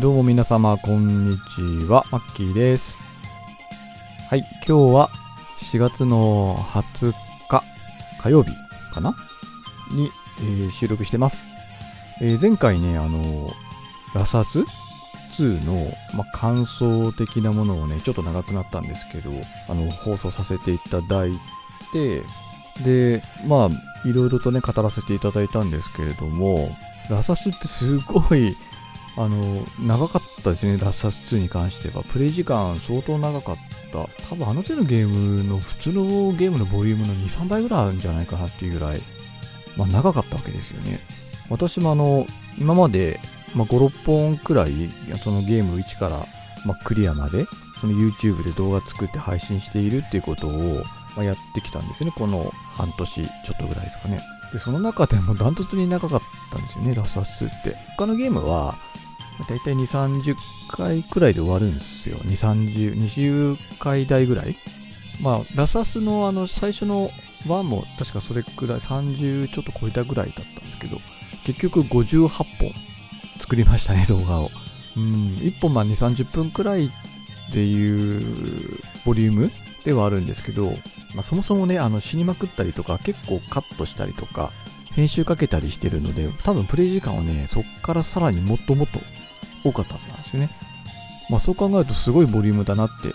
どうも皆様、こんにちは。マッキーです。はい、今日は4月の20日火曜日かな？に、えー収録してます。えー前回ね、あの、ラサス2の、ま、感想的なものをね、ちょっと長くなったんですけど、あの、放送させていただいて、で、まあ、いろいろとね、語らせていただいたんですけれども、ラサスってすごい、あの、長かったですね、ラッサス2に関しては。プレイ時間相当長かった。多分あの手のゲームの、普通のゲームのボリュームの2、3倍ぐらいあるんじゃないかなっていうぐらい、まあ長かったわけですよね。私もあの、今まで、まあ、5、6本くらい、そのゲーム1から、まあ、クリアまで、その YouTube で動画作って配信しているっていうことを、まあ、やってきたんですね。この半年ちょっとぐらいですかね。で、その中でもダントツに長かったんですよね、ラサス2って。他のゲームは、だいたい2、30回くらいで終わるんですよ。2、30、20回台ぐらい。まあ、ラサスのあの最初の1も確かそれくらい、30ちょっと超えたぐらいだったんですけど、結局58本作りましたね、動画を。うん、1本まあ2、30分くらいっていうボリュームではあるんですけど、まあ、そもそもね、あの死にまくったりとか、結構カットしたりとか、編集かけたりしてるので、多分プレイ時間はね、そっからさらにもっともっと多かったはずなんですよね。まあそう考えるとすごいボリュームだなって、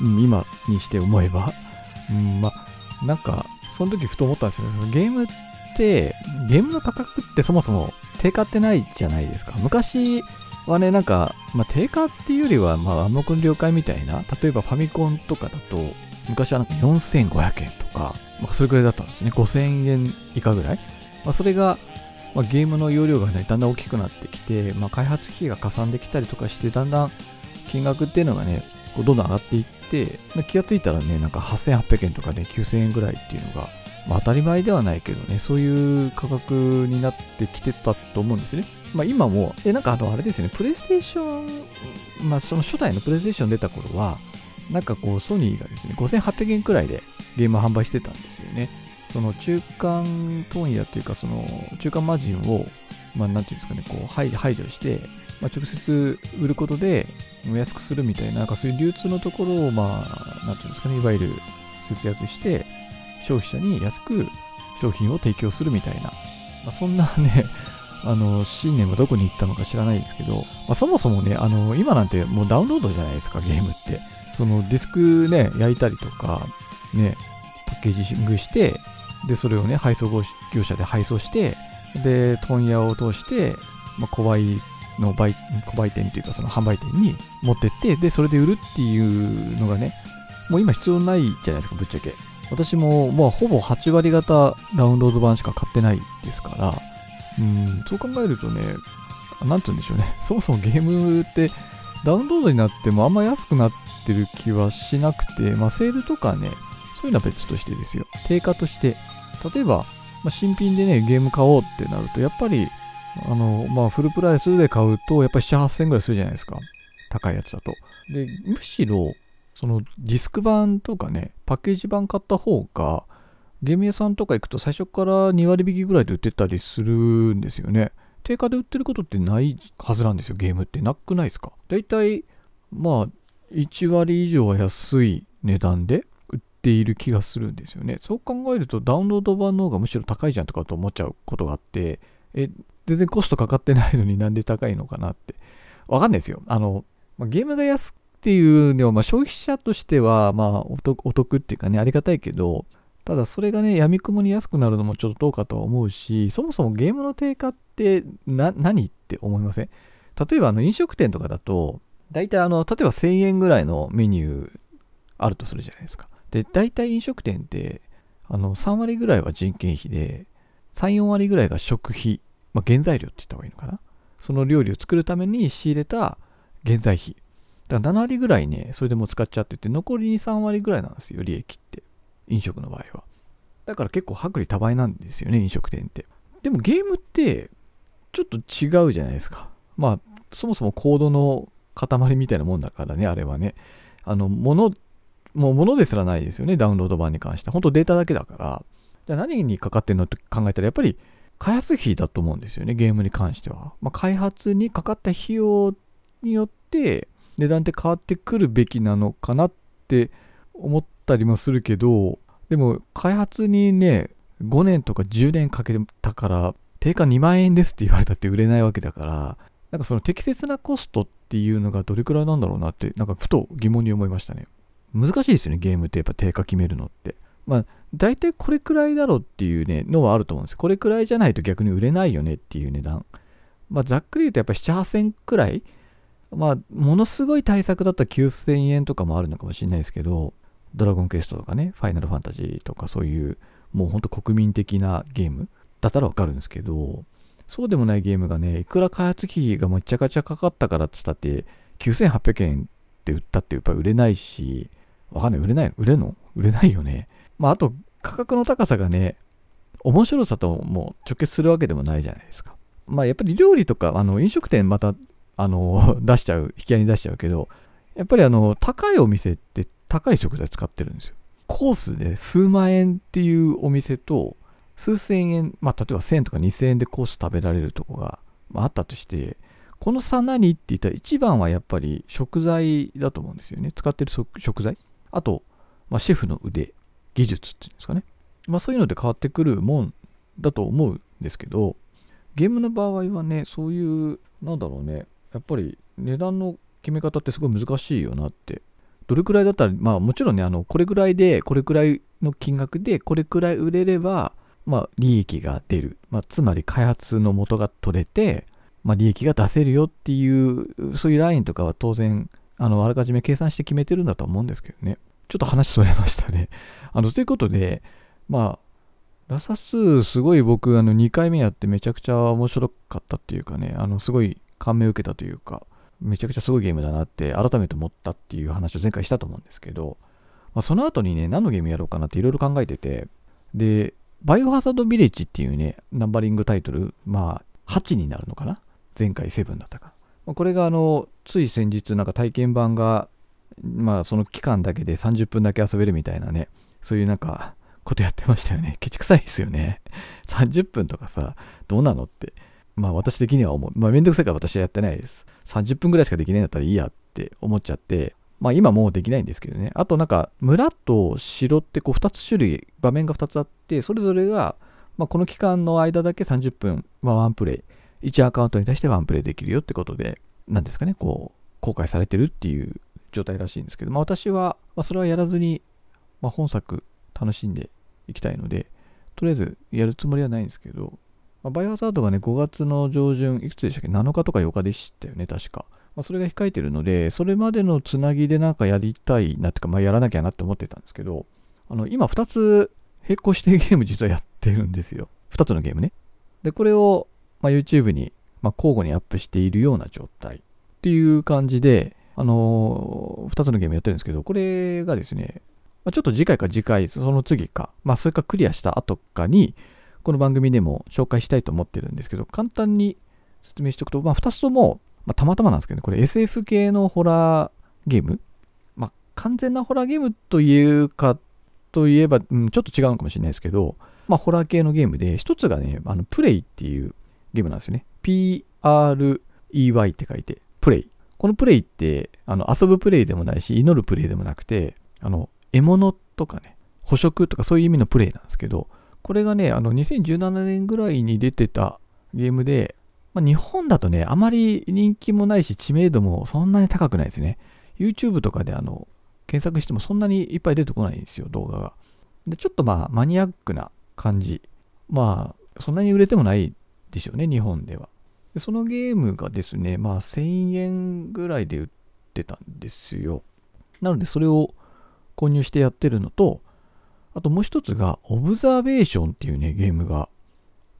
うん、今にして思えば。うん、まあ、なんか、その時ふと思ったんですよね。そのゲームって、ゲームの価格ってそもそも定価ってないじゃないですか。昔はね、なんか、まあ定価っていうよりは、まあ暗黙の了解みたいな、例えばファミコンとかだと、昔はなんか4500円とか、まあ、それくらいだったんですね。5000円以下ぐらい。まあ、それが、まあ、ゲームの容量がね、だんだん大きくなってきて、まあ、開発費がかさんできたりとかして、だんだん金額っていうのがね、こうどんどん上がっていって、まあ気がついたらね、なんか8800円とかね、9000円ぐらいっていうのが、まあ、当たり前ではないけどね、そういう価格になってきてたと思うんですね。まあ、今も、え、なんかあの、あれですよね、プレイステーション、まあ、その初代のプレイステーション出た頃は、なんかこう、ソニーがですね、5800円くらいでゲーム販売してたんですよね。その中間問屋っていうか、その中間マージンを、まあ、なんていうんですかね、こう排排除して、まあ、直接売ることで安くするみたいな、なんかそういう流通のところを、まあ、なんていうんですかね、いわゆる節約して、消費者に安く商品を提供するみたいな、まあ、そんなね、あの、信念はどこに行ったのか知らないですけど、まあ、そもそもね、あの、今なんてもうダウンロードじゃないですか、ゲームって。そのディスクね、焼いたりとか、ね、パッケージングして、で、それをね、配送業者で配送して、で、問屋を通して、まあ、小売の売、小売店というか、その販売店に持ってって、で、それで売るっていうのがね、もう今必要ないじゃないですか、ぶっちゃけ。私も、まあ、ほぼ8割方ダウンロード版しか買ってないですから、うん、そう考えるとね、なんて言うんでしょうね、そもそもゲームって、ダウンロードになってもあんま安くなってる気はしなくて、まあ、セールとかね、そういうのは別としてですよ。定価として。例えば、まあ、新品でね、ゲーム買おうってなると、やっぱり、あの、まあ、フルプライスで買うと、やっぱり7、8000円ぐらいするじゃないですか。高いやつだと。で、むしろ、そのディスク版とかね、パッケージ版買った方が、ゲーム屋さんとか行くと最初から2割引きぐらいで売ってたりするんですよね。定価で売ってることってないはずなんですよ、ゲームって。なくないですか？だいたい、まあ、1割以上は安い値段でている気がするんですよね。そう考えるとダウンロード版の方がむしろ高いじゃんとかと思っちゃうことがあって、え、全然コストかかってないのに なんで高いのかなって。わかんないですよ。あの、まあ、ゲームが安っていうのは、まあ、消費者としては、まあお得、お得っていうかね、ありがたいけど、ただそれがね、闇雲に安くなるのもちょっとどうかとは思うし、そもそもゲームの定価って何って思いません？例えばあの飲食店とかだと、大体あの、例えば1000円ぐらいのメニューあるとするじゃないですか。で、大体飲食店って、あの、3割ぐらいは人件費で、3、4割ぐらいが食費、まあ、原材料って言った方がいいのかな？その料理を作るために仕入れた原材費。だから7割ぐらいね、それでも使っちゃってて、残り2、3割ぐらいなんですよ、利益って。飲食の場合は。だから結構薄利多売なんですよね、飲食店って。でもゲームって、ちょっと違うじゃないですか。まあ、そもそもコードの塊みたいなもんだからね、あれはね。あの、もの、もう物ですらないですよね、ダウンロード版に関して。本当データだけだから。じゃあ何にかかってんのって考えたら、やっぱり開発費だと思うんですよね、ゲームに関しては。まあ、開発にかかった費用によって値段って変わってくるべきなのかなって思ったりもするけどでも開発にね5年とか10年かけたから定価2万円ですって言われたって売れないわけだからなんかその適切なコストっていうのがどれくらいなんだろうなってなんかふと疑問に思いましたね難しいですよねゲームってやっぱ定価決めるのって。まあ大体これくらいだろうっていうねのはあると思うんですこれくらいじゃないと逆に売れないよねっていう値段。まあざっくり言うとやっぱ7 8000くらい。まあものすごい対策だったら9000円とかもあるのかもしれないですけどドラゴンクエストとかねファイナルファンタジーとかそういうもうほんと国民的なゲームだったらわかるんですけど、そうでもないゲームがね、いくら開発費がめちゃくちゃかかったからっつったって、9800円って売ったってやっぱ売れないし、わかんない、売れない売れるの？売れないよね。まあ、あと、価格の高さがね、面白さとも直結するわけでもないじゃないですか。まあ、やっぱり料理とか、あの、飲食店また、あの、出しちゃう、引き合いに出しちゃうけど、やっぱりあの、高いお店って高い食材使ってるんですよ。コースで数万円っていうお店と、数千円、まあ、例えば1000とか2000円でコース食べられるとこが、まあ、あったとして、この差何って言ったら一番はやっぱり食材だと思うんですよね。使ってる食材。あと、まあ、シェフの腕、技術っていうんですかね。まあそういうので変わってくるもんだと思うんですけど、ゲームの場合はね、そういう、なんだろうね、やっぱり値段の決め方ってすごい難しいよなって。どれくらいだったら、まあもちろんね、あの、これくらいで、これくらいの金額で、これくらい売れれば、まあ、利益が出る、まあ、つまり開発の元が取れて、まあ、利益が出せるよっていうそういうラインとかは当然あのあらかじめ計算して決めてるんだと思うんですけどね。ちょっと話それましたね。あのということでまあラサスすごい僕あの2回目やってめちゃくちゃ面白かったっていうかねあのすごい感銘を受けたというかめちゃくちゃすごいゲームだなって改めて思ったっていう話を前回したと思うんですけど、まあ、その後にね何のゲームやろうかなっていろいろ考えててでバイオハザードビレッジっていうね、ナンバリングタイトル、まあ、8になるのかな？前回7だったか。これがあの、つい先日なんか体験版が、まあその期間だけで30分だけ遊べるみたいなね、そういうなんか、ことやってましたよね。ケチくさいですよね。30分とかさ、どうなのって。まあ私的には思う。まあめんどくさいから私はやってないです。30分ぐらいしかできないんだったらいいやって思っちゃって、まあ今もうできないんですけどね。あとなんか村と城ってこう2つ種類、場面が2つあって、それぞれが、まあ、この期間の間だけ30分、まあ、ワンプレイ、1アカウントに対してワンプレイできるよってことで、なんですかね、こう、公開されてるっていう状態らしいんですけど、まあ私は、まあ、それはやらずに、まあ、本作楽しんでいきたいので、とりあえずやるつもりはないんですけど、まあ、バイオハザードがね、5月の上旬、いくつでしたっけ ?7 日とか8日でしたよね、確か。まあ、それが控えてるので、それまでのつなぎでなんかやりたいなってか、まあ、やらなきゃなって思ってたんですけど、あの、今2つ並行してゲーム実はやってるんですよ。2つのゲームね。で、これを、まあ、YouTube に、まあ、交互にアップしているような状態っていう感じで、あのー、2つのゲームやってるんですけど、これがですね、まあ、ちょっと次回か次回、その次か、まあ、それかクリアした後かに、この番組でも紹介したいと思ってるんですけど、簡単に説明しておくと、まあ、2つとも、まあ、たまたまなんですけどね、これ SF 系のホラーゲームまあ、完全なホラーゲームというか、といえば、うん、ちょっと違うのかもしれないですけど、まあ、ホラー系のゲームで、一つがね、あの、プレイっていうゲームなんですよね。P-R-E-Y って書いて、プレイ。このプレイって、あの、遊ぶプレイでもないし、祈るプレイでもなくて、あの、獲物とかね、捕食とかそういう意味のプレイなんですけど、これがね、あの、2017年ぐらいに出てたゲームで、まあ、日本だとね、あまり人気もないし、知名度もそんなに高くないですね。YouTube とかであの検索してもそんなにいっぱい出てこないんですよ、動画が。で、ちょっとまあ、マニアックな感じ。まあ、そんなに売れてもないでしょうね、日本では。でそのゲームがですね、まあ、1000円ぐらいで売ってたんですよ。なので、それを購入してやってるのと、あともう一つが、オブザベーションっていうね、ゲームが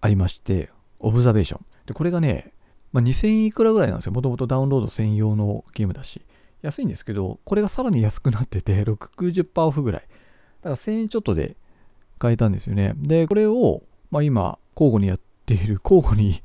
ありまして、オブザベーション。で、これがね、まあ、2000いくらぐらいなんですよ。もともとダウンロード専用のゲームだし。安いんですけど、これがさらに安くなってて、60%オフぐらい。だから1000円ちょっとで買えたんですよね。で、これを、まあ、今、交互にやっている、交互に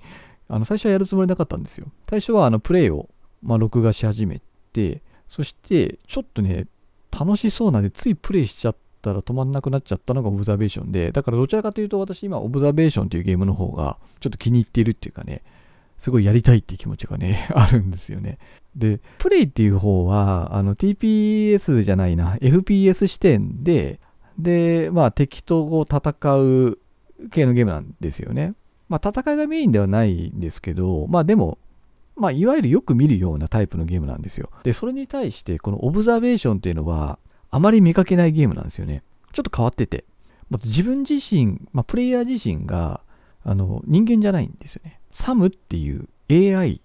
あの、最初はやるつもりなかったんですよ。最初は、あの、プレイを、ま、録画し始めて、そして、ちょっとね、楽しそうなんで、ついプレイしちゃったら止まんなくなっちゃったのがオブザベーションで、だからどちらかというと私今オブザベーションっていうゲームの方がちょっと気に入っているっていうかね、すごいやりたいっていう気持ちがね、あるんですよね。で、プレイっていう方は、あの TPS じゃないな、FPS 視点で、で、まあ敵と戦う系のゲームなんですよね。まあ戦いがメインではないんですけど、まあでも、まあいわゆるよく見るようなタイプのゲームなんですよ。で、それに対してこのオブザベーションっていうのは、あまり見かけないゲームなんですよね。ちょっと変わってて。自分自身、まあ、プレイヤー自身があの人間じゃないんですよね。サムっていう AI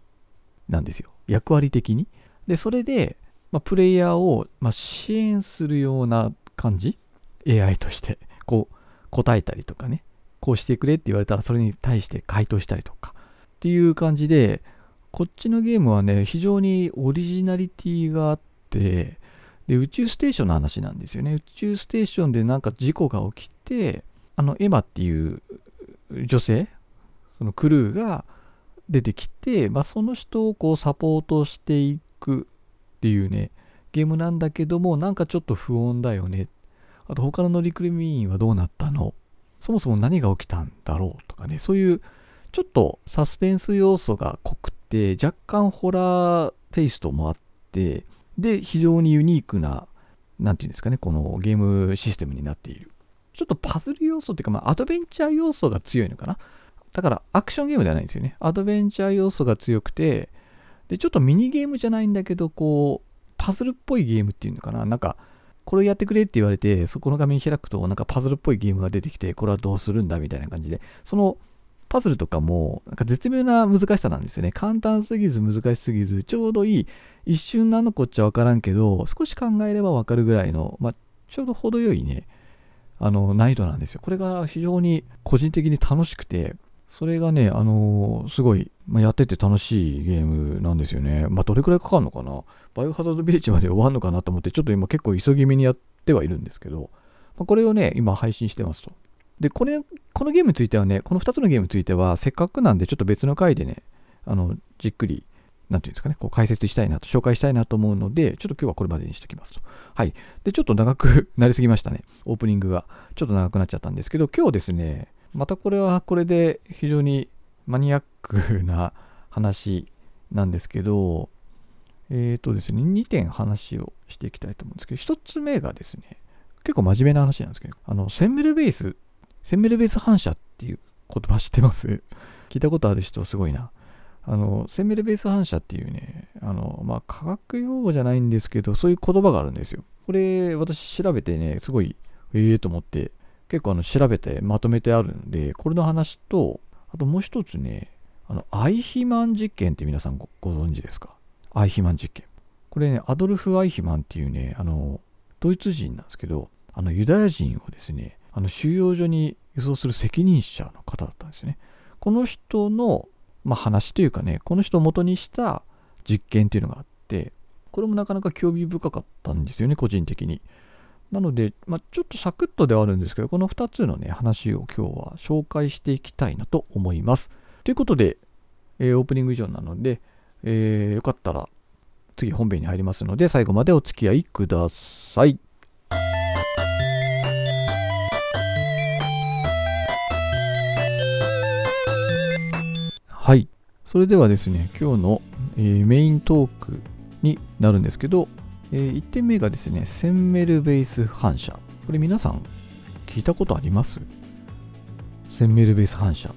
なんですよ。役割的に。で、それで、まあ、プレイヤーを、まあ、支援するような感じ ?AI として、こう、答えたりとかね。こうしてくれって言われたら、それに対して回答したりとか。っていう感じで、こっちのゲームはね、非常にオリジナリティがあって、で、宇宙ステーションの話なんですよね。宇宙ステーションでなんか事故が起きて、あの、エマっていう女性、そのクルーが出てきて、まあ、その人をこうサポートしていくっていうね、ゲームなんだけども、なんかちょっと不穏だよね。あと他の乗組員はどうなったの？そもそも何が起きたんだろうとかね、そういうちょっとサスペンス要素が濃くて、若干ホラーテイストもあって、で、非常にユニークな、なんていうんですかね、このゲームシステムになっている。ちょっとパズル要素っていうか、まあ、アドベンチャー要素が強いのかな。だからアクションゲームではないんですよね。アドベンチャー要素が強くて、で、ちょっとミニゲームじゃないんだけど、こう、パズルっぽいゲームっていうのかな。なんか、これやってくれって言われて、そこの画面開くと、なんかパズルっぽいゲームが出てきて、これはどうするんだみたいな感じで、そのパズルとかも、なんか絶妙な難しさなんですよね。簡単すぎず難しすぎず、ちょうどいい、一瞬なのこっちゃわからんけど、少し考えればわかるぐらいの、まあ、ちょうど程よいね、あの、難易度なんですよ。これが非常に個人的に楽しくて、それがね、あのー、すごい、まあ、やってて楽しいゲームなんですよね。まあ、どれくらいかかるのかな？バイオハザードビレッジまで終わるのかなと思って、ちょっと今結構急ぎ目にやってはいるんですけど、まあ、これをね、今配信してますと。で、これ、このゲームについてはね、この2つのゲームについては、せっかくなんで、ちょっと別の回でね、あの、じっくり、なんていうんですかね、こう解説したいなと、紹介したいなと思うので、ちょっと今日はこれまでにしときますと。はい。で、ちょっと長く なりすぎましたね。オープニングが。ちょっと長くなっちゃったんですけど、今日ですね、またこれはこれで非常にマニアックな話なんですけど、えっ、ー、とですね、2点話をしていきたいと思うんですけど、1つ目がですね、結構真面目な話なんですけど、あの、センメルベース、センメルベース反射っていう言葉知ってます？聞いたことある人すごいな。あの、センメルベース反射っていうね、あの、まあ、科学用語じゃないんですけど、そういう言葉があるんですよ。これ、私調べてね、すごい、ええー、と思って、結構あの、調べてまとめてあるんで、これの話と、あともう一つね、あの、アイヒマン実験って皆さんご存知ですか？アイヒマン実験。これね、アドルフ・アイヒマンっていうね、あの、ドイツ人なんですけど、あの、ユダヤ人をですね、あの、収容所に輸送する責任者の方だったんですね。この人の、まあ、話というかね、この人を元にした実験っていうのがあって、これもなかなか興味深かったんですよね、個人的に。なので、まあ、ちょっとサクッとではあるんですけど、この2つのね、話を今日は紹介していきたいなと思います。ということで、えー、オープニング以上なので、えー、よかったら次本編に入りますので、最後までお付き合いください。はい。それではですね、今日の、えー、メイントークになるんですけど、えー、1点目がですね、センメルベース反射。これ皆さん聞いたことあります？センメルベース反射。こ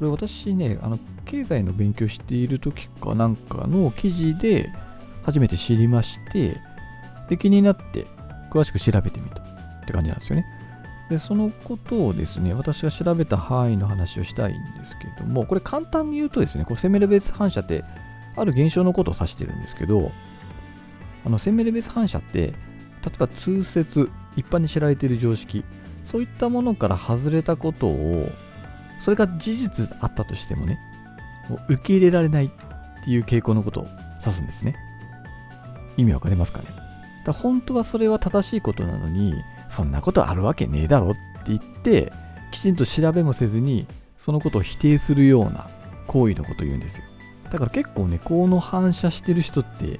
れ私ね、あの、経済の勉強している時かなんかの記事で初めて知りまして、で、気になって詳しく調べてみたって感じなんですよね。で、そのことをですね、私が調べた範囲の話をしたいんですけども、これ簡単に言うとですね、こうセメルベース反射ってある現象のことを指してるんですけど、あの、センメルベース反射って、例えば通説、一般に知られている常識、そういったものから外れたことを、それが事実あったとしてもね、受け入れられないっていう傾向のことを指すんですね。意味わかりますかね？だ本当はそれは正しいことなのに、そんなことあるわけねえだろって言って、きちんと調べもせずに、そのことを否定するような行為のことを言うんですよ。だから結構ね、この反射してる人って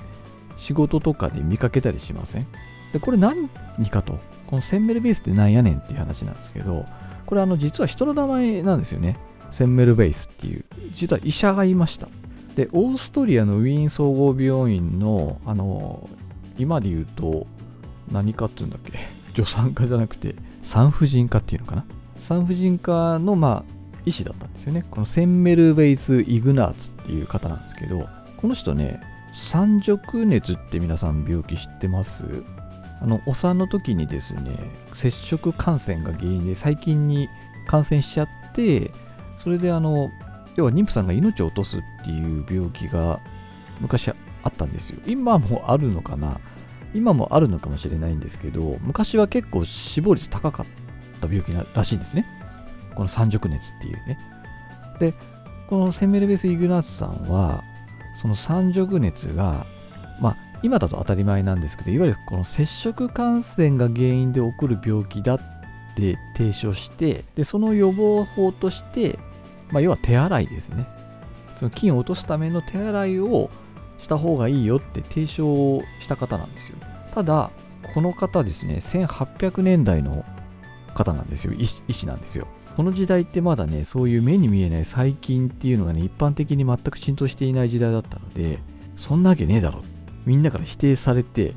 仕事とかで見かけたりしません？で、これ何かと、このセンメルベースってなんやねんっていう話なんですけど、これあの実は人の名前なんですよね。センメルベイスっていう実は医者がいました。でオーストリアのウィーン総合病院のあの今で言うと何かっていうんだっけ？助産科じゃなくて産婦人科っていうのかな？産婦人科のまあ医師だったんですよね。このセンメルベイス・イグナーツっていう方なんですけどこの人ね三熟熱って皆さん病気知ってます？あのお産の時にですね接触感染が原因で細菌に感染しちゃってそれであの要は妊婦さんが命を落とすっていう病気が昔あったんですよ。今もあるのかな？今もあるのかもしれないんですけど昔は結構死亡率高かった病気らしいんですね。この三熟熱っていうね。でこのセメルベス・イグナーツさんはその三熟熱がまあ今だと当たり前なんですけどいわゆるこの接触感染が原因で起こる病気だって提唱してでその予防法としてまあ、要は手洗いですね。その菌を落とすための手洗いをした方がいいよって提唱した方なんですよ。ただ、この方ですね、1800年代の方なんですよ。医師なんですよ。この時代ってまだね、そういう目に見えない細菌っていうのがね、一般的に全く浸透していない時代だったので、そんなわけねえだろ。みんなから否定されて、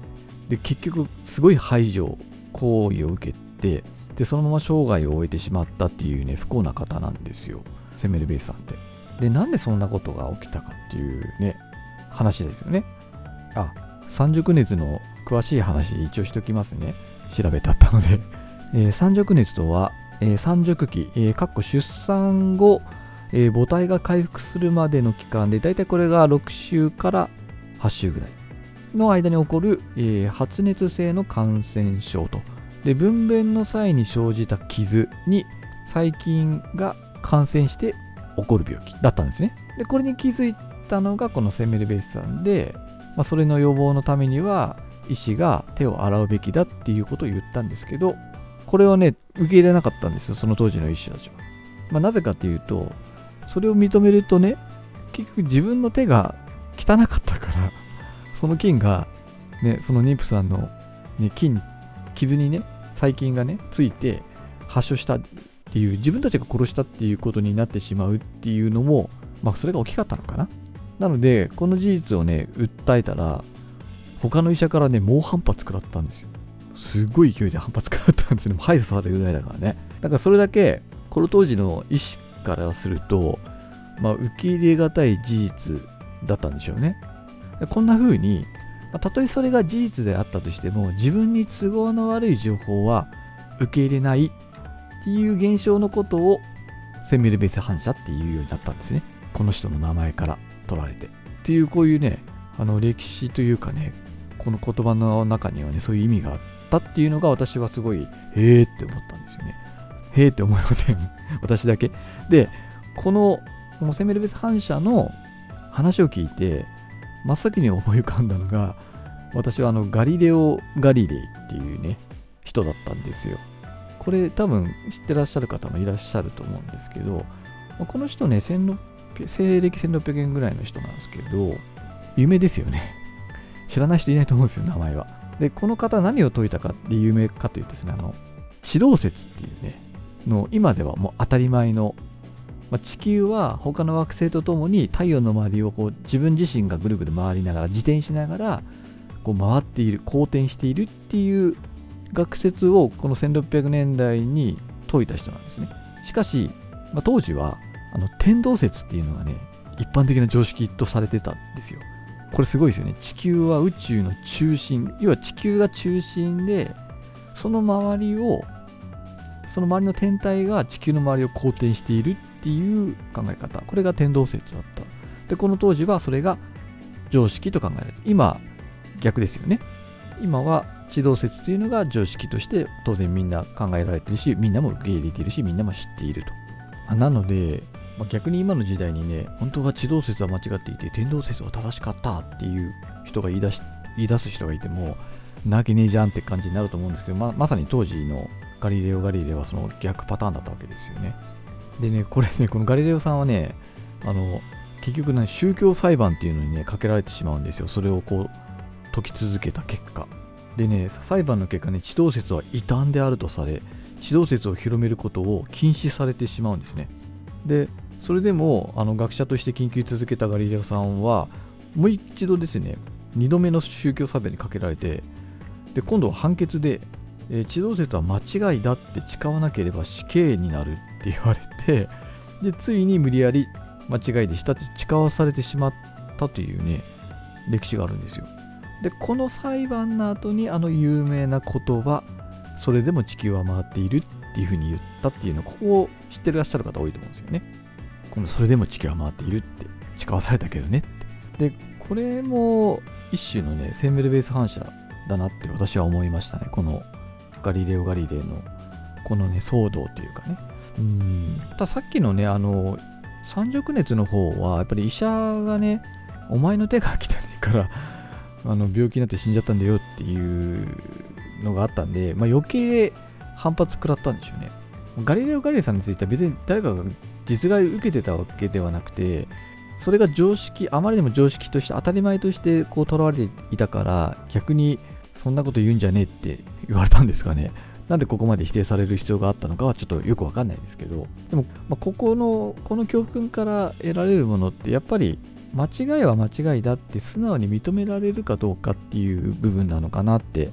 で、結局、すごい排除行為を受けて、で、そのまま生涯を終えてしまったっていうね、不幸な方なんですよ。セメルベースさんって。で、なんでそんなことが起きたかっていうね、話ですよね。あ、三熟熱の詳しい話一応しときますね。調べてあったので。えー、三熟熱とは、えー、三熟期、えー、かっこ出産後、えー、母体が回復するまでの期間で、だいたいこれが6週から8週ぐらいの間に起こる、えー、発熱性の感染症と。で、分娩の際に生じた傷に細菌が感染して起こる病気だったんですね。で、これに気づいたのがこのセンメルベースさんで、まあ、それの予防のためには医師が手を洗うべきだっていうことを言ったんですけど、これをね、受け入れなかったんですよ、その当時の医師たちは。まあ、なぜかっていうと、それを認めるとね、結局自分の手が汚かったから、その菌が、ね、その妊婦さんの、ね、菌に、傷にね、細菌がね、ついて発症したっていう自分たちが殺したっていうことになってしまうっていうのも、まあ、それが大きかったのかな。なので、この事実をね、訴えたら、他の医者からね、猛反発食らったんですよ。すごい勢いで反発食らったんですね。排除されるぐらいだからね。だからそれだけ、この当時の医師からすると、まあ、受け入れがたい事実だったんでしょうね。こんな風に、まあ、たとえそれが事実であったとしても、自分に都合の悪い情報は受け入れないっていう現象のことをセンメルベース反射っていうようになったんですね。この人の名前から取られて。っていうこういうね、あの歴史というかね、この言葉の中にはね、そういう意味があってたっていうのが私はすごい、へえって思ったんですよね。へえって思いません？私だけ？で、この、このセメルベス反射の話を聞いて、真っ先に思い浮かんだのが、私はあのガリレオ・ガリレイっていうね、人だったんですよ。これ多分知ってらっしゃる方もいらっしゃると思うんですけど、この人ね、西暦1600円ぐらいの人なんですけど、有名ですよね。知らない人いないと思うんですよ、名前は。で、この方何を解いたかで有名かというとですね、あの、地動説っていうね、の今ではもう当たり前の、まあ、地球は他の惑星とともに太陽の周りをこう自分自身がぐるぐる回りながら自転しながらこう回っている、公転しているっていう学説をこの1600年代に説いた人なんですね。しかし、まあ、当時はあの天動説っていうのがね、一般的な常識とされてたんですよ。これすごいですよね。地球は宇宙の中心、要は地球が中心で、その周りを、その周りの天体が地球の周りを公転しているっていう考え方。これが天動説だった。で、この当時はそれが常識と考えられる。今、逆ですよね。今は地動説というのが常識として当然みんな考えられてるしみんなも受け入れているしみんなも知っているとなので、まあ、逆に今の時代にね本当は地動説は間違っていて天動説は正しかったっていう人が言い出し言い出す人がいてもなわけねえじゃんって感じになると思うんですけどままさに当時のガリレオ・ガリレオはその逆パターンだったわけですよね。でねこれねこのガリレオさんはねあの結局ね宗教裁判っていうのにねかけられてしまうんですよ。それをこう解き続けた結果。でね、裁判の結果ね、地動説は異端であるとされ、地動説を広めることを禁止されてしまうんですね。でそれでもあの学者として研究続けたガリレオさんはもう一度ですね2度目の宗教差別にかけられてで今度は判決で、えー、地動説は間違いだって誓わなければ死刑になるって言われてでついに無理やり間違いでしたって誓わされてしまったというね歴史があるんですよ。でこの裁判の後にあの有名な言葉それでも地球は回っているっていうふうに言ったっていうのをここを知ってらっしゃる方多いと思うんですよね。このそれでも地球は回っているって誓わされたけどねって。でこれも一種のねセンベルベース反射だなって私は思いましたね。このガリレオ・ガリレイのこのね騒動というかね。うん。たださっきのねあの三熟熱の方はやっぱり医者がねお前の手が来たねから あの病気になって死んじゃったんだよっていうのがあったんで、まあ、余計反発食らったんでしょうね。ガリレオ・ガリレイさんについては別に誰かが実害を受けてたわけではなくてそれが常識あまりにも常識として当たり前としてこうとらわれていたから逆にそんなこと言うんじゃねえって言われたんですかね。なんでここまで否定される必要があったのかはちょっとよくわかんないですけど。でも、まあ、ここのこの教訓から得られるものってやっぱり間違いは間違いだって素直に認められるかどうかっていう部分なのかなって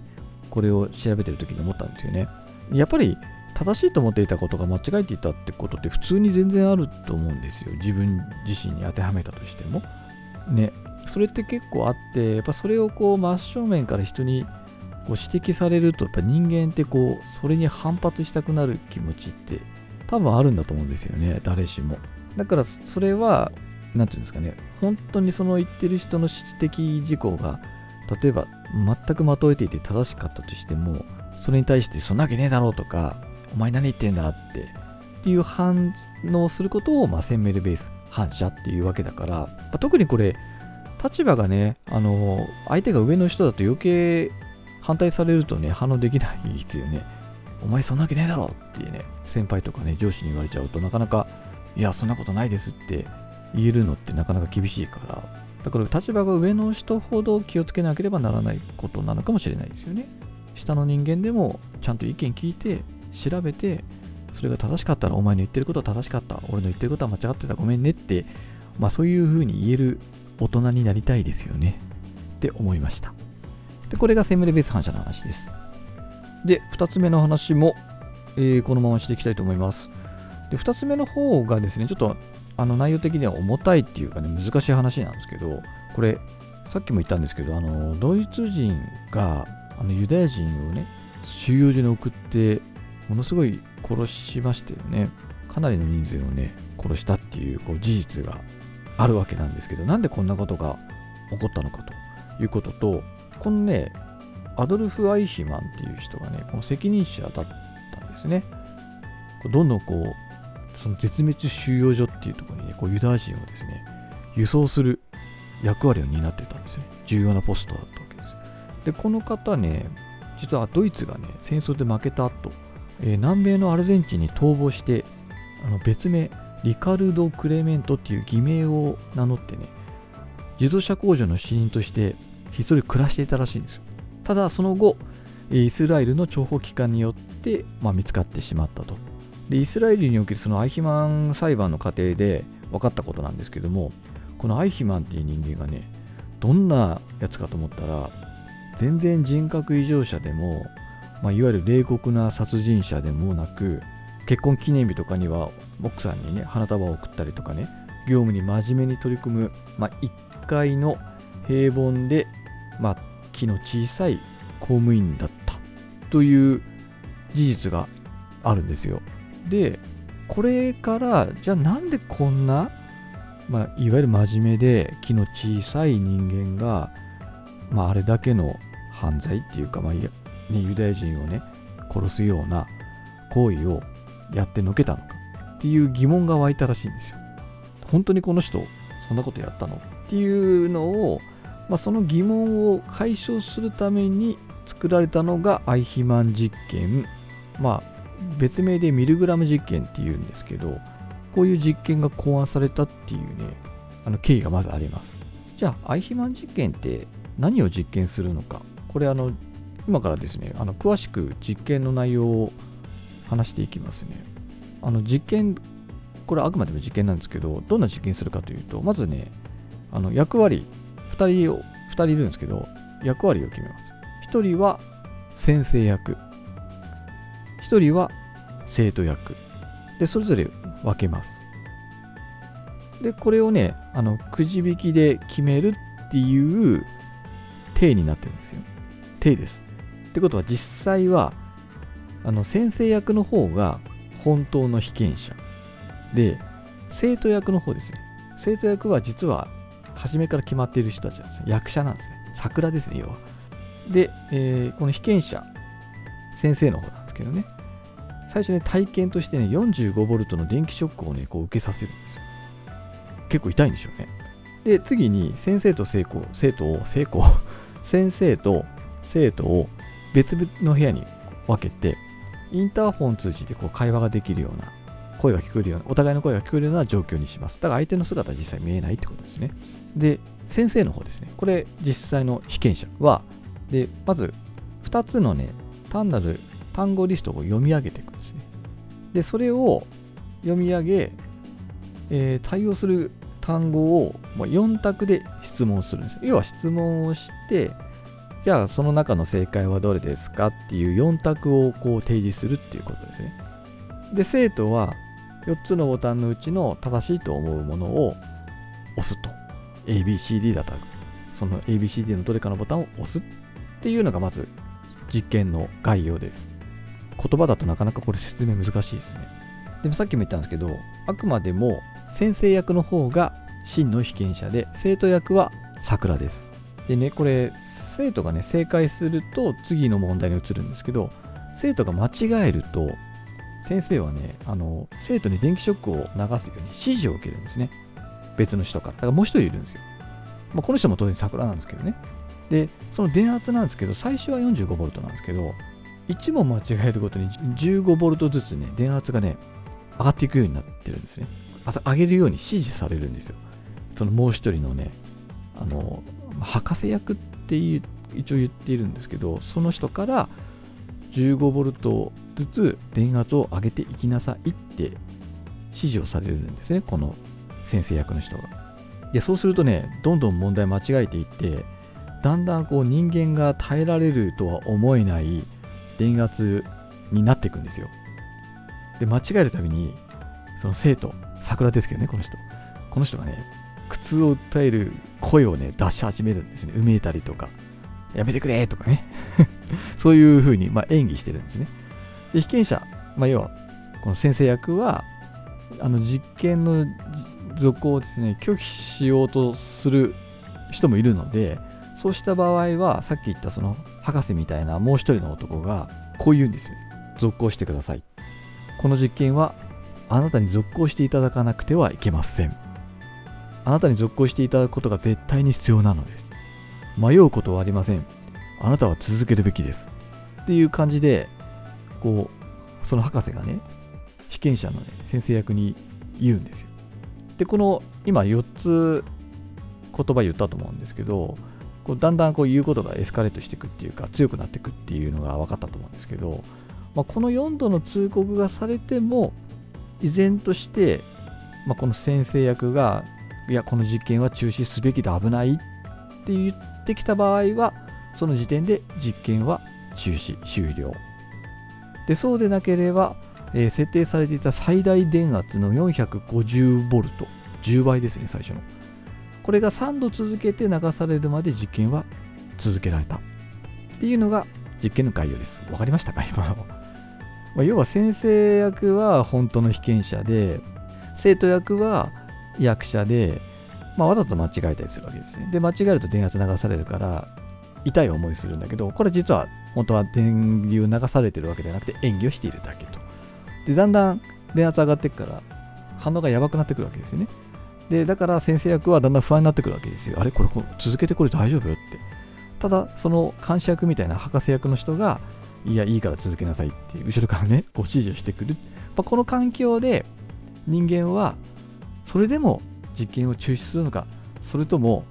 これを調べてる時に思ったんですよね。やっぱり正しいと思っていたことが間違えていたってことって普通に全然あると思うんですよ。自分自身に当てはめたとしても。ね。それって結構あってやっぱそれをこう真正面から人にこう指摘されるとやっぱ人間ってこうそれに反発したくなる気持ちって多分あるんだと思うんですよね。誰しも。だからそれは何て言うんですかね。本当にその言ってる人の質的事項が例えば全く的を得ていて正しかったとしてもそれに対してそんなわけねえだろうとかお前何言ってんだってっていう反応することを、まあ、センメルベース反射っていうわけだから、まあ、特にこれ立場がねあの相手が上の人だと余計反対されるとね反応できないですよね。お前そんなわけねえだろっていうね先輩とかね上司に言われちゃうとなかなかいやそんなことないですって言えるのってなかなか厳しいから。だから立場が上の人ほど気をつけなければならないことなのかもしれないですよね。下の人間でもちゃんと意見聞いて調べてそれが正しかったらお前の言ってることは正しかった。俺の言ってることは間違ってた。ごめんねってまあそういうふうに言える大人になりたいですよね。って思いました。でこれがセムレベース反射の話です。で2つ目の話も、えー、このまましていきたいと思います。で2つ目の方がですねちょっとあの内容的には重たいっていうかね難しい話なんですけどこれさっきも言ったんですけどあのドイツ人があのユダヤ人をね収容所に送ってものすごい殺しましたよねかなりの人数をね殺したっていうこう事実があるわけなんですけどなんでこんなことが起こったのかということとこのねアドルフ・アイヒマンっていう人がねこの責任者だったんですねどんどんこうその絶滅収容所っていうところにね、こうユダヤ人をですね、輸送する役割を担ってたんですね。重要なポストだったわけです。で、この方ね、実はドイツがね、戦争で負けた後、えー、南米のアルゼンチンに逃亡して、あの別名、リカルド・クレメントっていう偽名を名乗ってね、自動車工場の死人としてひっそり暮らしていたらしいんですよ。ただ、その後、イスラエルの諜報機関によって、まあ、見つかってしまったと。でイスラエルにおけるそのアイヒマン裁判の過程で分かったことなんですけどもこのアイヒマンっていう人間がねどんなやつかと思ったら全然人格異常者でも、まあ、いわゆる冷酷な殺人者でもなく結婚記念日とかには奥さんにね花束を送ったりとかね業務に真面目に取り組む、まあ、一階の平凡で、まあ、気の小さい公務員だったという事実があるんですよ。で、これから、じゃあなんでこんな、まあ、いわゆる真面目で気の小さい人間が、まあ、あれだけの犯罪っていうか、まあね、ユダヤ人をね、殺すような行為をやってのけたのかっていう疑問が湧いたらしいんですよ。本当にこの人、そんなことやったのっていうのを、まあ、その疑問を解消するために作られたのがアイヒマン実験。まあ、別名でミルグラム実験っていうんですけど、こういう実験が考案されたっていうね、あの経緯がまずあります。じゃあ、アイヒマン実験って何を実験するのか。これ、あの、今からですね、あの詳しく実験の内容を話していきますね。あの実験これはあくまでも実験なんですけど、どんな実験するかというと、まずね、あの役割、2人を、2人いるんですけど、役割を決めます。1人は先生役、1人は生徒役。で、それぞれ分けます。で、これをね、あのくじ引きで決めるっていう体になってるんですよ。体です。ってことは実際は、あの先生役の方が本当の被験者。で、生徒役の方ですね。生徒役は実は初めから決まっている人たちなんですね。役者なんですね。桜ですね、要は。で、えー、この被験者、先生の方なんですけどね。最初に体験としてね、45V の電気ショックをね、こう受けさせるんですよ。結構痛いんでしょうね。で、次に先生と生徒、生徒を、生徒 先生と生徒を別々の部屋に分けて、インターホン通じてこう会話ができるような、声が聞こえるような、お互いの声が聞こえるような状況にします。だから相手の姿は実際見えないってことですね。で、先生の方ですね。これ実際の被験者は、で、まず2つのね、単なる単語リストを読み上げていくんですね。で、それを読み上げ、えー、対応する単語を4択で質問するんです。要は質問をして、じゃあその中の正解はどれですかっていう4択をこう提示するっていうことですね。で、生徒は4つのボタンのうちの正しいと思うものを押すと。ABCD だったら、その ABCD のどれかのボタンを押すっていうのがまず実験の概要です。言葉だとなかなかこれ説明難しいですね。でもさっきも言ったんですけど、あくまでも先生役の方が真の被験者で、生徒役は桜です。でね、これ、生徒がね、正解すると次の問題に移るんですけど、生徒が間違えると、先生はね、あの、生徒に電気ショックを流すように指示を受けるんですね。別の人から。だからもう一人いるんですよ。まあ、この人も当然桜なんですけどね。で、その電圧なんですけど、最初は 45V なんですけど、1問間違えるごとに 15V ずつね、電圧がね、上がっていくようになってるんですね。上げるように指示されるんですよ。そのもう一人のね、あの、博士役っって一応言っているんですけど、その人から15ボルトずつ電圧を上げていきなさいって指示をされるんですね、この先生役の人が。で、そうするとね、どんどん問題間違えていって、だんだんこう人間が耐えられるとは思えない電圧になっていくんですよ。で、間違えるたびに、その生徒、桜ですけどね、この人。この人がね、苦痛を訴える声をね、出し始めるんですね。うめいたりとか、やめてくれとかね。そういう風に、まあ、演技してるんですね。で、被験者、まあ、要は、この先生役は、あの実験の続行をですね、拒否しようとする人もいるので、そうした場合は、さっき言ったその博士みたいなもう一人の男が、こう言うんですよ。続行してください。この実験は、あなたに続行していただかなくてはいけません。あなたに続行していただくことが絶対に必要なのです。迷うことはありません。あなたは続けるべきです。っていう感じで、こう、その博士がね、被験者の、ね、先生役に言うんですよ。で、この今4つ言葉言ったと思うんですけど、こうだんだんこう言うことがエスカレートしていくっていうか、強くなっていくっていうのが分かったと思うんですけど、まあ、この4度の通告がされても、依然として、まあ、この先生役がいや、この実験は中止すべきだ、危ないって言ってきた場合は、その時点で実験は中止、終了。で、そうでなければ、えー、設定されていた最大電圧の 450V、10倍ですね、最初の。これが3度続けて流されるまで実験は続けられた。っていうのが実験の概要です。わかりましたか？今の。ま、要は先生役は本当の被験者で、生徒役は役者で、まあ、わざと間違えたりするわけですね。で、間違えると電圧流されるから、痛い思いするんだけど、これ実は本当は電流流されてるわけではなくて演技をしているだけと。で、だんだん電圧上がっていくから、反応がやばくなってくるわけですよね。で、だから先生役はだんだん不安になってくるわけですよ。あれ？これ続けてこれ大丈夫？よって。ただ、その監視役みたいな博士役の人が、いや、いいから続けなさいっていう、後ろからね、ご指示をしてくる。まあ、この環境で人間はそれでも実験を中止するのか、それとも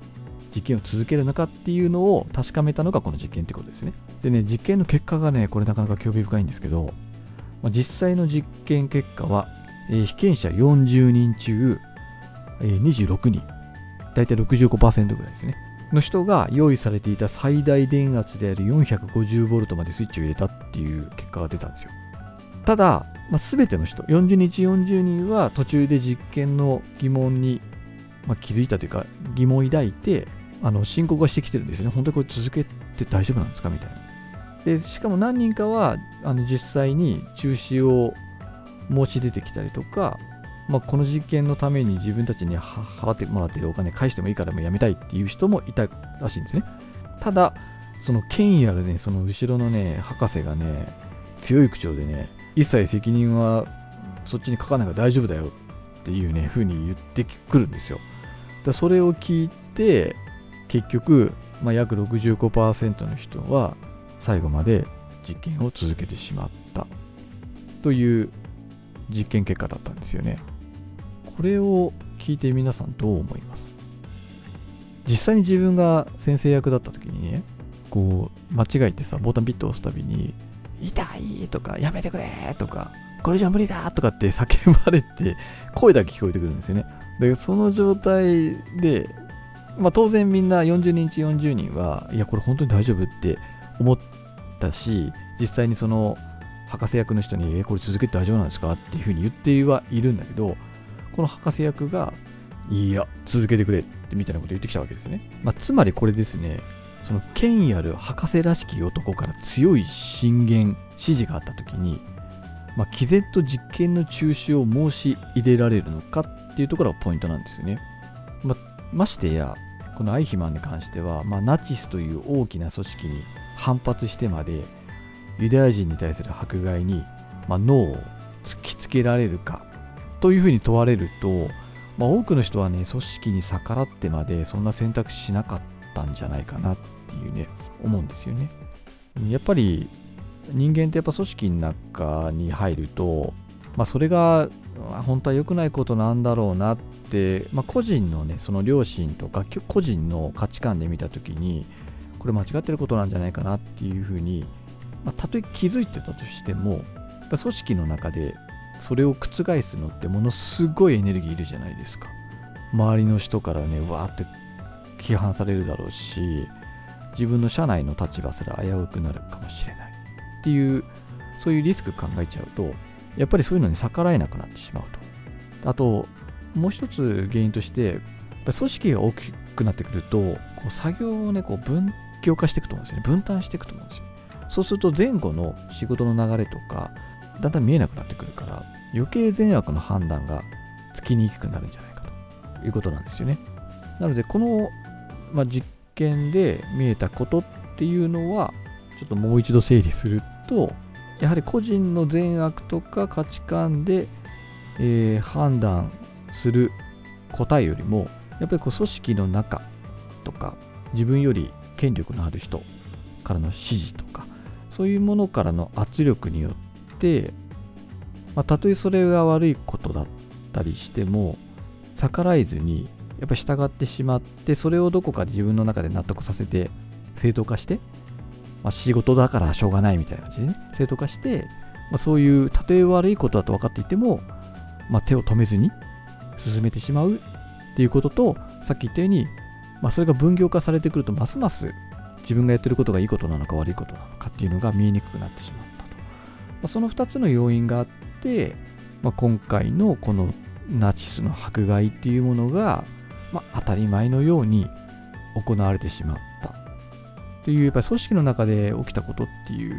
実験を続けるのかっていうのを確かめたのがこの実験ってことですね。でね、実験の結果がね、これなかなか興味深いんですけど、まあ、実際の実験結果はえー被験者40人中、えー26人、だいたい65%ぐらいですね。の人が用意されていた最大電圧である 450V までスイッチを入れたっていう結果が出たんですよ。ただ、まあ、全ての人、40日40人は途中で実験の疑問に、まあ、気づいたというか疑問を抱いて、あの申告がしてきてるんですよね。本当にこれ続けて大丈夫なんですか？みたいな。で、しかも何人かはあの実際に中止を申し出てきたりとか、まあ、この実験のために自分たちに払ってもらっているお金返してもいいからもうやめたいっていう人もいたらしいんですね。ただ、その権威あるね、その後ろのね、博士がね、強い口調でね、一切責任はそっちにかかないから大丈夫だよっていうね、風に言ってくるんですよ。だそれを聞いて、結局、まあ、約65%の人は最後まで実験を続けてしまったという実験結果だったんですよね。これを聞いて皆さんどう思います？実際に自分が先生役だった時にね、こう、間違えてさ、ボタンピッと押すたびに、痛いとか、やめてくれとか、これじゃ無理だとかって叫ばれて、声だけ聞こえてくるんですよね。で、その状態で、まあ当然みんな40人中40人は、いや、これ本当に大丈夫って思ったし、実際にその博士役の人に、え、これ続けて大丈夫なんですかっていうふうに言ってはいるんだけど、この博士役が、いや、続けてくれってみたいなこと言ってきたわけですよね。まあ、つまりこれですね、その権威ある博士らしき男から強い進言、指示があったときに、まあ、毅然と実験の中止を申し入れられるのかっていうところがポイントなんですよね。まましてや、このアイヒマンに関しては、まあ、ナチスという大きな組織に反発してまで、ユダヤ人に対する迫害に、まあ、脳を突きつけられるかというふうに問われると、まあ、多くの人はね、組織に逆らってまでそんな選択肢しなかったんじゃないかなっいうね、思うんですよね。やっぱり人間ってやっぱ組織の中に入ると、まあ、それが本当は良くないことなんだろうなって、まあ、個人のね、その良心とか個人の価値観で見たときに、これ間違ってることなんじゃないかなっていうふうに、まあ、たとえ気づいてたとしても、組織の中でそれを覆すのってものすごいエネルギーいるじゃないですか。周りの人からね、わーって批判されるだろうし、自分の社内の立場すら危うくなるかもしれないっていう、そういうリスク考えちゃうと、やっぱりそういうのに逆らえなくなってしまうと。あと、もう一つ原因として、やっぱ組織が大きくなってくると、こう作業をね、こう分業化していくと思うんですよね。分担していくと思うんですよ。そうすると前後の仕事の流れとか、だんだん見えなくなってくるから、余計善悪の判断がつきにくくなるんじゃないかということなんですよね。なので、この、まあ、実験で見えたことっていうのは、ちょっともう一度整理すると、やはり個人の善悪とか価値観で、えー判断する答えよりも、やっぱりこう組織の中とか、自分より権力のある人からの指示とか、そういうものからの圧力によって、まあ、たとえそれが悪いことだったりしても、逆らえずに、やっぱ従ってしまって、それをどこか自分の中で納得させて、正当化して、まあ、仕事だからしょうがないみたいな感じでね、正当化して、まあ、そういう、たとえ悪いことだと分かっていても、まあ、手を止めずに進めてしまうっていうことと、さっき言ったように、まあ、それが分業化されてくると、ますます自分がやってることがいいことなのか悪いことなのかっていうのが見えにくくなってしまったと。まあ、その2つの要因があって、まあ、今回のこのナチスの迫害っていうものが、まあ、当たり前のように行われてしまった。っていうやっぱり組織の中で起きたことっていう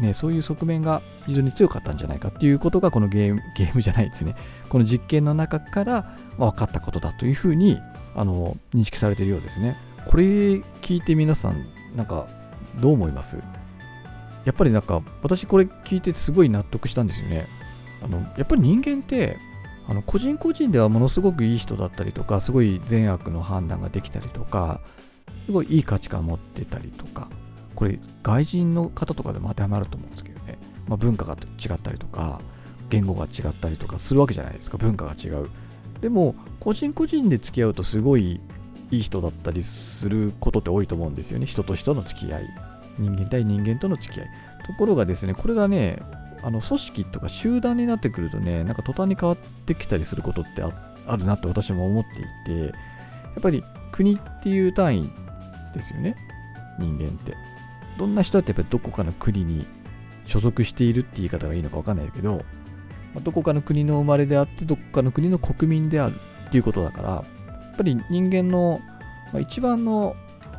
ねそういう側面が非常に強かったんじゃないかっていうことがこのゲーム ゲームじゃないですね。この実験の中から分かったことだというふうにあの認識されているようですね。これ聞いて皆さんなんかどう思います？やっぱりなんか私これ聞いてすごい納得したんですよね。あのやっぱり人間ってあの個人個人ではものすごくいい人だったりとかすごい善悪の判断ができたりとかすごいいい価値観を持ってたりとかこれ外人の方とかでも当てはまると思うんですけどね、まあ、文化が違ったりとか言語が違ったりとかするわけじゃないですか。文化が違う。でも個人個人で付き合うとすごいいい人だったりすることって多いと思うんですよね。人と人の付き合い。人間対人間との付き合い。ところがですねこれがねあの組織とか集団になってくるとねなんか途端に変わってきたりすることってあるなって私も思っていてやっぱり国っていう単位ですよね人間って。どんな人だってやっぱりどこかの国に所属しているって言い方がいいのか分かんないけど、まどこかの国の生まれであってどこかの国の国民であるっていうことだからやっぱり人間の、まあ、一番の、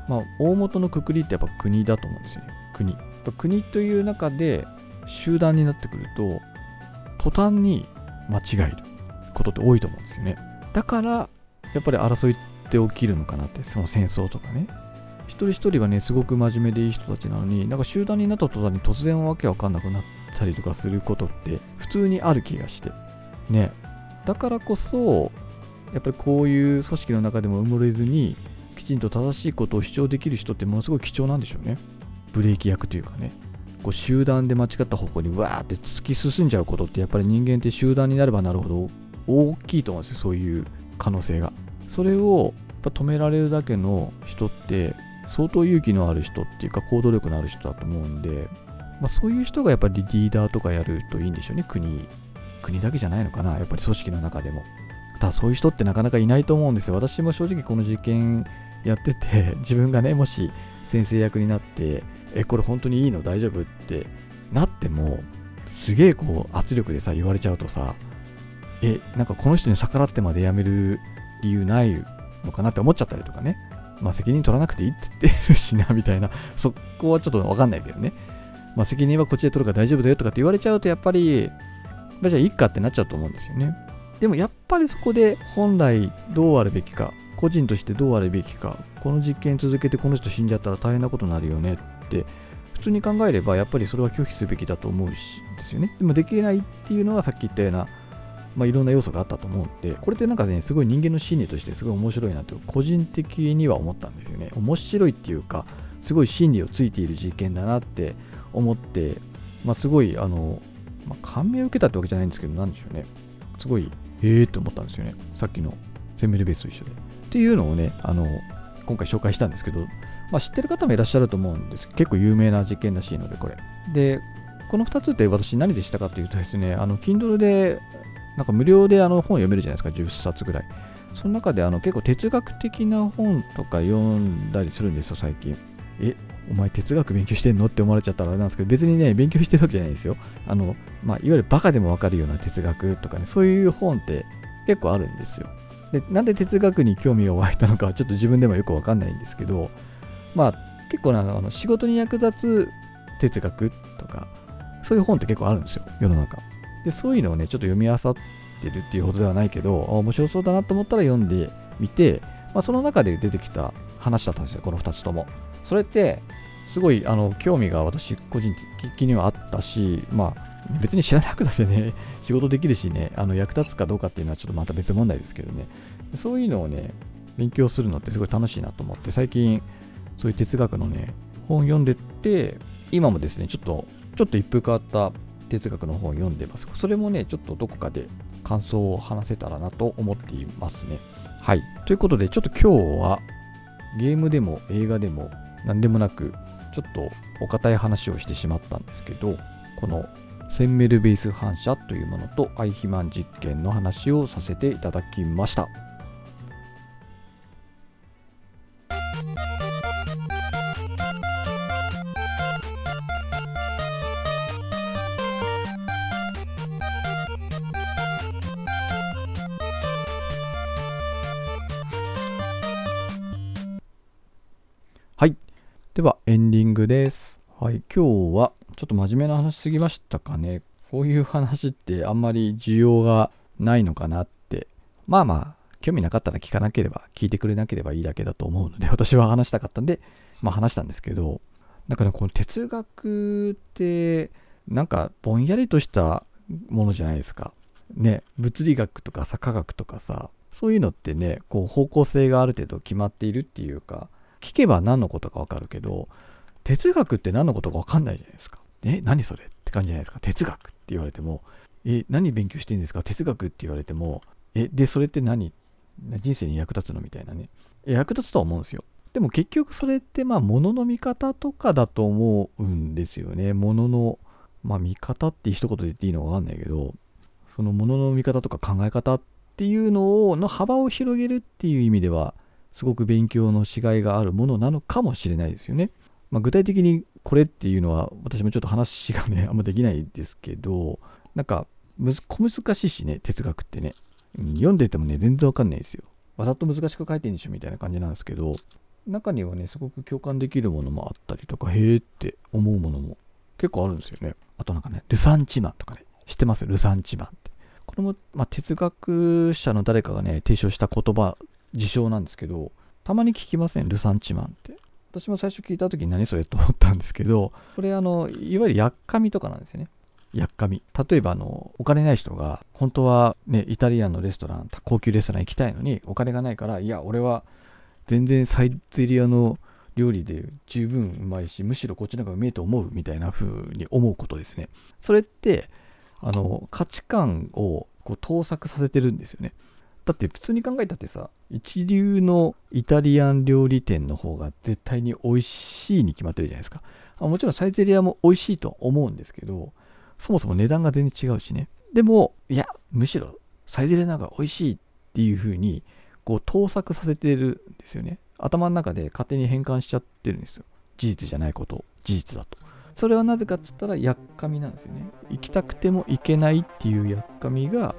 まあ、大元のくくりってやっぱ国だと思うんですよね。国。国という中で集団になってくると途端に間違えることって多いと思うんですよね。だからやっぱり争いって起きるのかなってその戦争とかね。一人一人がねすごく真面目でいい人たちなのになんか集団になった途端に突然わけわかんなくなったりとかすることって普通にある気がして。ね。だからこそやっぱりこういう組織の中でも埋もれずにきちんと正しいことを主張できる人ってものすごい貴重なんでしょうね。ブレーキ役というかね。こう集団で間違った方向にわーって突き進んじゃうことってやっぱり人間って集団になればなるほど大きいと思うんですよそういう可能性が。それを止められるだけの人って相当勇気のある人っていうか行動力のある人だと思うんで、まあ、そういう人がやっぱりリーダーとかやるといいんでしょうね国国だけじゃないのかなやっぱり組織の中でも。ただそういう人ってなかなかいないと思うんですよ。私も正直この実験やってて自分がねもし先生役になってえこれ本当にいいの？大丈夫？ってなってもすげえこう圧力でさ言われちゃうとさえなんかこの人に逆らってまで辞める理由ないのかなって思っちゃったりとかね。まあ責任取らなくていいって言ってるしな みたいな。そこはちょっとわかんないけどね。まあ責任はこっちで取るから大丈夫だよとかって言われちゃうとやっぱり、じゃあいいかってなっちゃうと思うんですよね。でもやっぱりそこで本来どうあるべきか個人としてどうあるべきかこの実験続けてこの人死んじゃったら大変なことになるよねって普通に考えればやっぱりそれは拒否すべきだと思うしですよねでもできないっていうのはさっき言ったようなまあ、いろんな要素があったと思うんで、これってなんかね、すごい人間の心理としてすごい面白いなと、個人的には思ったんですよね。面白いっていうか、すごい心理をついている実験だなって思って、まあ、すごい、あの、まあ、感銘を受けたってわけじゃないんですけど、なんでしょうね。すごい、ええー、って思ったんですよね。さっきのセンメルベースと一緒で。っていうのをね、あの、今回紹介したんですけど、まあ、知ってる方もいらっしゃると思うんです結構有名な実験らしいので、これ。で、この2つって私何でしたかというとですね、あの、Kindle でなんか無料であの本読めるじゃないですか、10冊ぐらい。その中であの結構哲学的な本とか読んだりするんですよ、最近。え、お前哲学勉強してんのって思われちゃったらあれなんですけど、別にね、勉強してるわけじゃないですよ。あの、まあ、いわゆるバカでもわかるような哲学とかね、そういう本って結構あるんですよ。で、なんで哲学に興味が湧いたのかはちょっと自分でもよくわかんないんですけど、まあ、結構あの仕事に役立つ哲学とか、そういう本って結構あるんですよ、世の中。でそういうのをね、ちょっと読み漁ってるっていうほどではないけど、面白そうだなと思ったら読んでみて、まあ、その中で出てきた話だったんですよ、この2つとも。それって、すごいあの興味が私個人的にはあったし、まあ、別に知らなくたってね、仕事できるしね、あの役立つかどうかっていうのはちょっとまた別問題ですけどね、そういうのをね、勉強するのってすごい楽しいなと思って、最近、そういう哲学のね、本読んでって、今もですね、ちょっと、ちょっと一風変わった哲学の本読んでます。それもね、ちょっとどこかで感想を話せたらなと思っていますね。はい。ということで、ちょっと今日はゲームでも映画でも何でもなく、ちょっとお堅い話をしてしまったんですけど、このセンメルベース反射というものとアイヒマン実験の話をさせていただきました。ではエンディングです。はい、今日はちょっと真面目な話すぎましたかね。こういう話ってあんまり需要がないのかなって。まあまあ、興味なかったら聞かなければ、聞いてくれなければいいだけだと思うので、私は話したかったんで、まあ話したんですけど、だからこの哲学って、なんかぼんやりとしたものじゃないですか。ね、物理学とかさ、科学とかさ、そういうのってね、こう方向性がある程度決まっているっていうか、聞けば何のことかわかるけど、哲学って何のことかわかんないじゃないですか。え、何それ？って感じじゃないですか。哲学って言われても、え、何勉強してるんですか哲学って言われても、え、で、それって何人生に役立つの？みたいなね。役立つとは思うんですよ。でも結局それってまあ物の見方とかだと思うんですよね。物の、まあ見方って一言で言っていいのかわかんないけど、そのものの見方とか考え方っていうのを、の幅を広げるっていう意味では、すごく勉強のしがいがあるものなのかもしれないですよね。まあ、具体的にこれっていうのは私もちょっと話がね、あんまできないですけど、なんか小難しいしね、哲学ってね。うん読んでてもね、全然わかんないですよ。わざと難しく書いてんでしょみたいな感じなんですけど、中にはね、すごく共感できるものもあったりとか、へえって思うものも結構あるんですよね。あとなんかね、ルサンチマンとかね、知ってます？ルサンチマンって。これも、まあ、哲学者の誰かがね、提唱した言葉、自称なんですけど、たまに聞きません、ルサンチマンって。私も最初聞いた時に何それと思ったんですけど、これあの、いわゆるやっかみとかなんですよね。やっかみ。例えばあの、お金ない人が、本当はね、イタリアンのレストラン、高級レストラン行きたいのに、お金がないから、いや、俺は全然サイゼリアの料理で十分うまいし、むしろこっちの方がうめえと思うみたいな風に思うことですね。それって、あの、価値観をこう盗作させてるんですよね。だって普通に考えたってさ、一流のイタリアン料理店の方が絶対に美味しいに決まってるじゃないですか。あもちろんサイゼリアも美味しいと思うんですけど、そもそも値段が全然違うしね。でも、いや、むしろサイゼリアの方が美味しいっていう風に、こう盗作させてるんですよね。頭の中で勝手に変換しちゃってるんですよ。事実じゃないこと事実だと。それはなぜかっつったら、やっかみなんですよね。行きたくても行けないっていうやっかみが、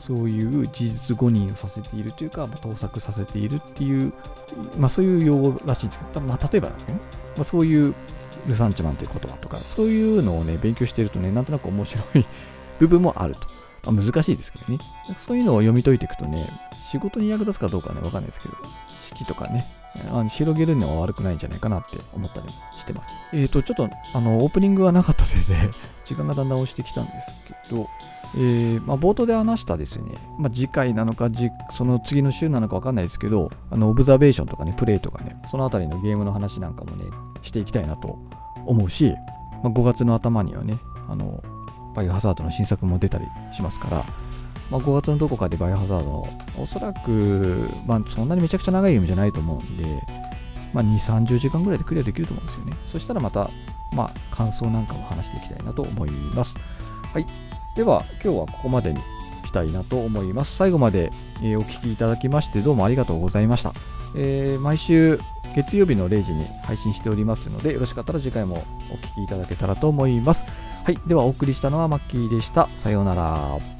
そういう事実誤認をさせているというか、まあ、盗作させているっていう、まあそういう用語らしいんですけど、まあ例えばですね、まあ、そういうルサンチマンという言葉とか、そういうのをね、勉強してるとね、なんとなく面白い部分もあると。まあ、難しいですけどね。そういうのを読み解いていくとね、仕事に役立つかどうかね、わかんないですけど、知識とかね、あの広げるのは悪くないんじゃないかなって思ったりしてます。えっ、ー、と、ちょっと、あの、オープニングがなかったせいで時間がだんだん押してきたんですけど、えー、まあ、冒頭で話したですね、まあ、次回なのかその次の週なのか分かんないですけど、あのオブザベーションとかね、プレイとかね、そのあたりのゲームの話なんかもね、していきたいなと思うし、まあ、5月の頭にはね、あの、バイオハザードの新作も出たりしますから、ま、5月のどこかでバイオハザード、おそらく、まあ、そんなにめちゃくちゃ長いゲームじゃないと思うんで、まあ、2、30時間ぐらいでクリアできると思うんですよね。そしたらまた、ま、感想なんかも話していきたいなと思います。はい。では、今日はここまでにしたいなと思います。最後まで、え、お聴きいただきましてどうもありがとうございました。えー、毎週月曜日の0時に配信しておりますので、よろしかったら次回もお聴きいただけたらと思います。はい。では、お送りしたのはマッキーでした。さようなら。